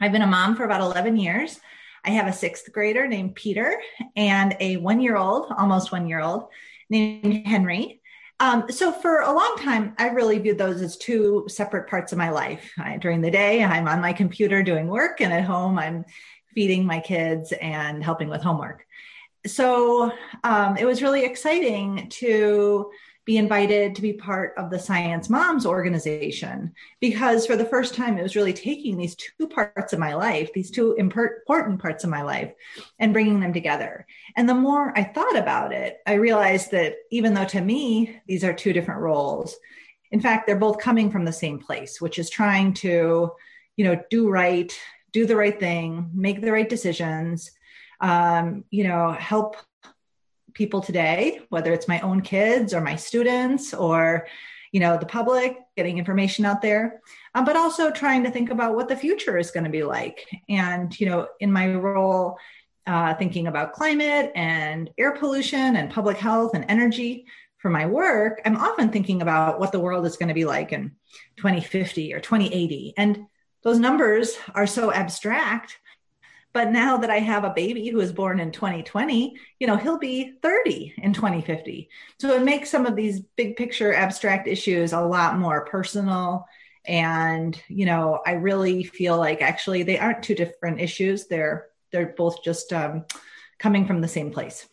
I've been a mom for about 11 years. I have a sixth grader named Peter and a one year old, almost one year old, named Henry. Um, so for a long time, I really viewed those as two separate parts of my life. I, during the day, I'm on my computer doing work, and at home, I'm feeding my kids and helping with homework. So um, it was really exciting to be invited to be part of the Science Moms organization because for the first time it was really taking these two parts of my life, these two important parts of my life, and bringing them together. And the more I thought about it, I realized that even though to me these are two different roles, in fact, they're both coming from the same place, which is trying to, you know, do right, do the right thing, make the right decisions, um, you know, help people today, whether it's my own kids or my students or you know the public getting information out there um, but also trying to think about what the future is going to be like. And you know in my role uh, thinking about climate and air pollution and public health and energy for my work i'm often thinking about what the world is going to be like in 2050 or 2080 and those numbers are so abstract but now that I have a baby who was born in 2020, you know, he'll be 30 in 2050. So it makes some of these big picture abstract issues a lot more personal. And, you know, I really feel like actually they aren't two different issues. They're they're both just um, coming from the same place.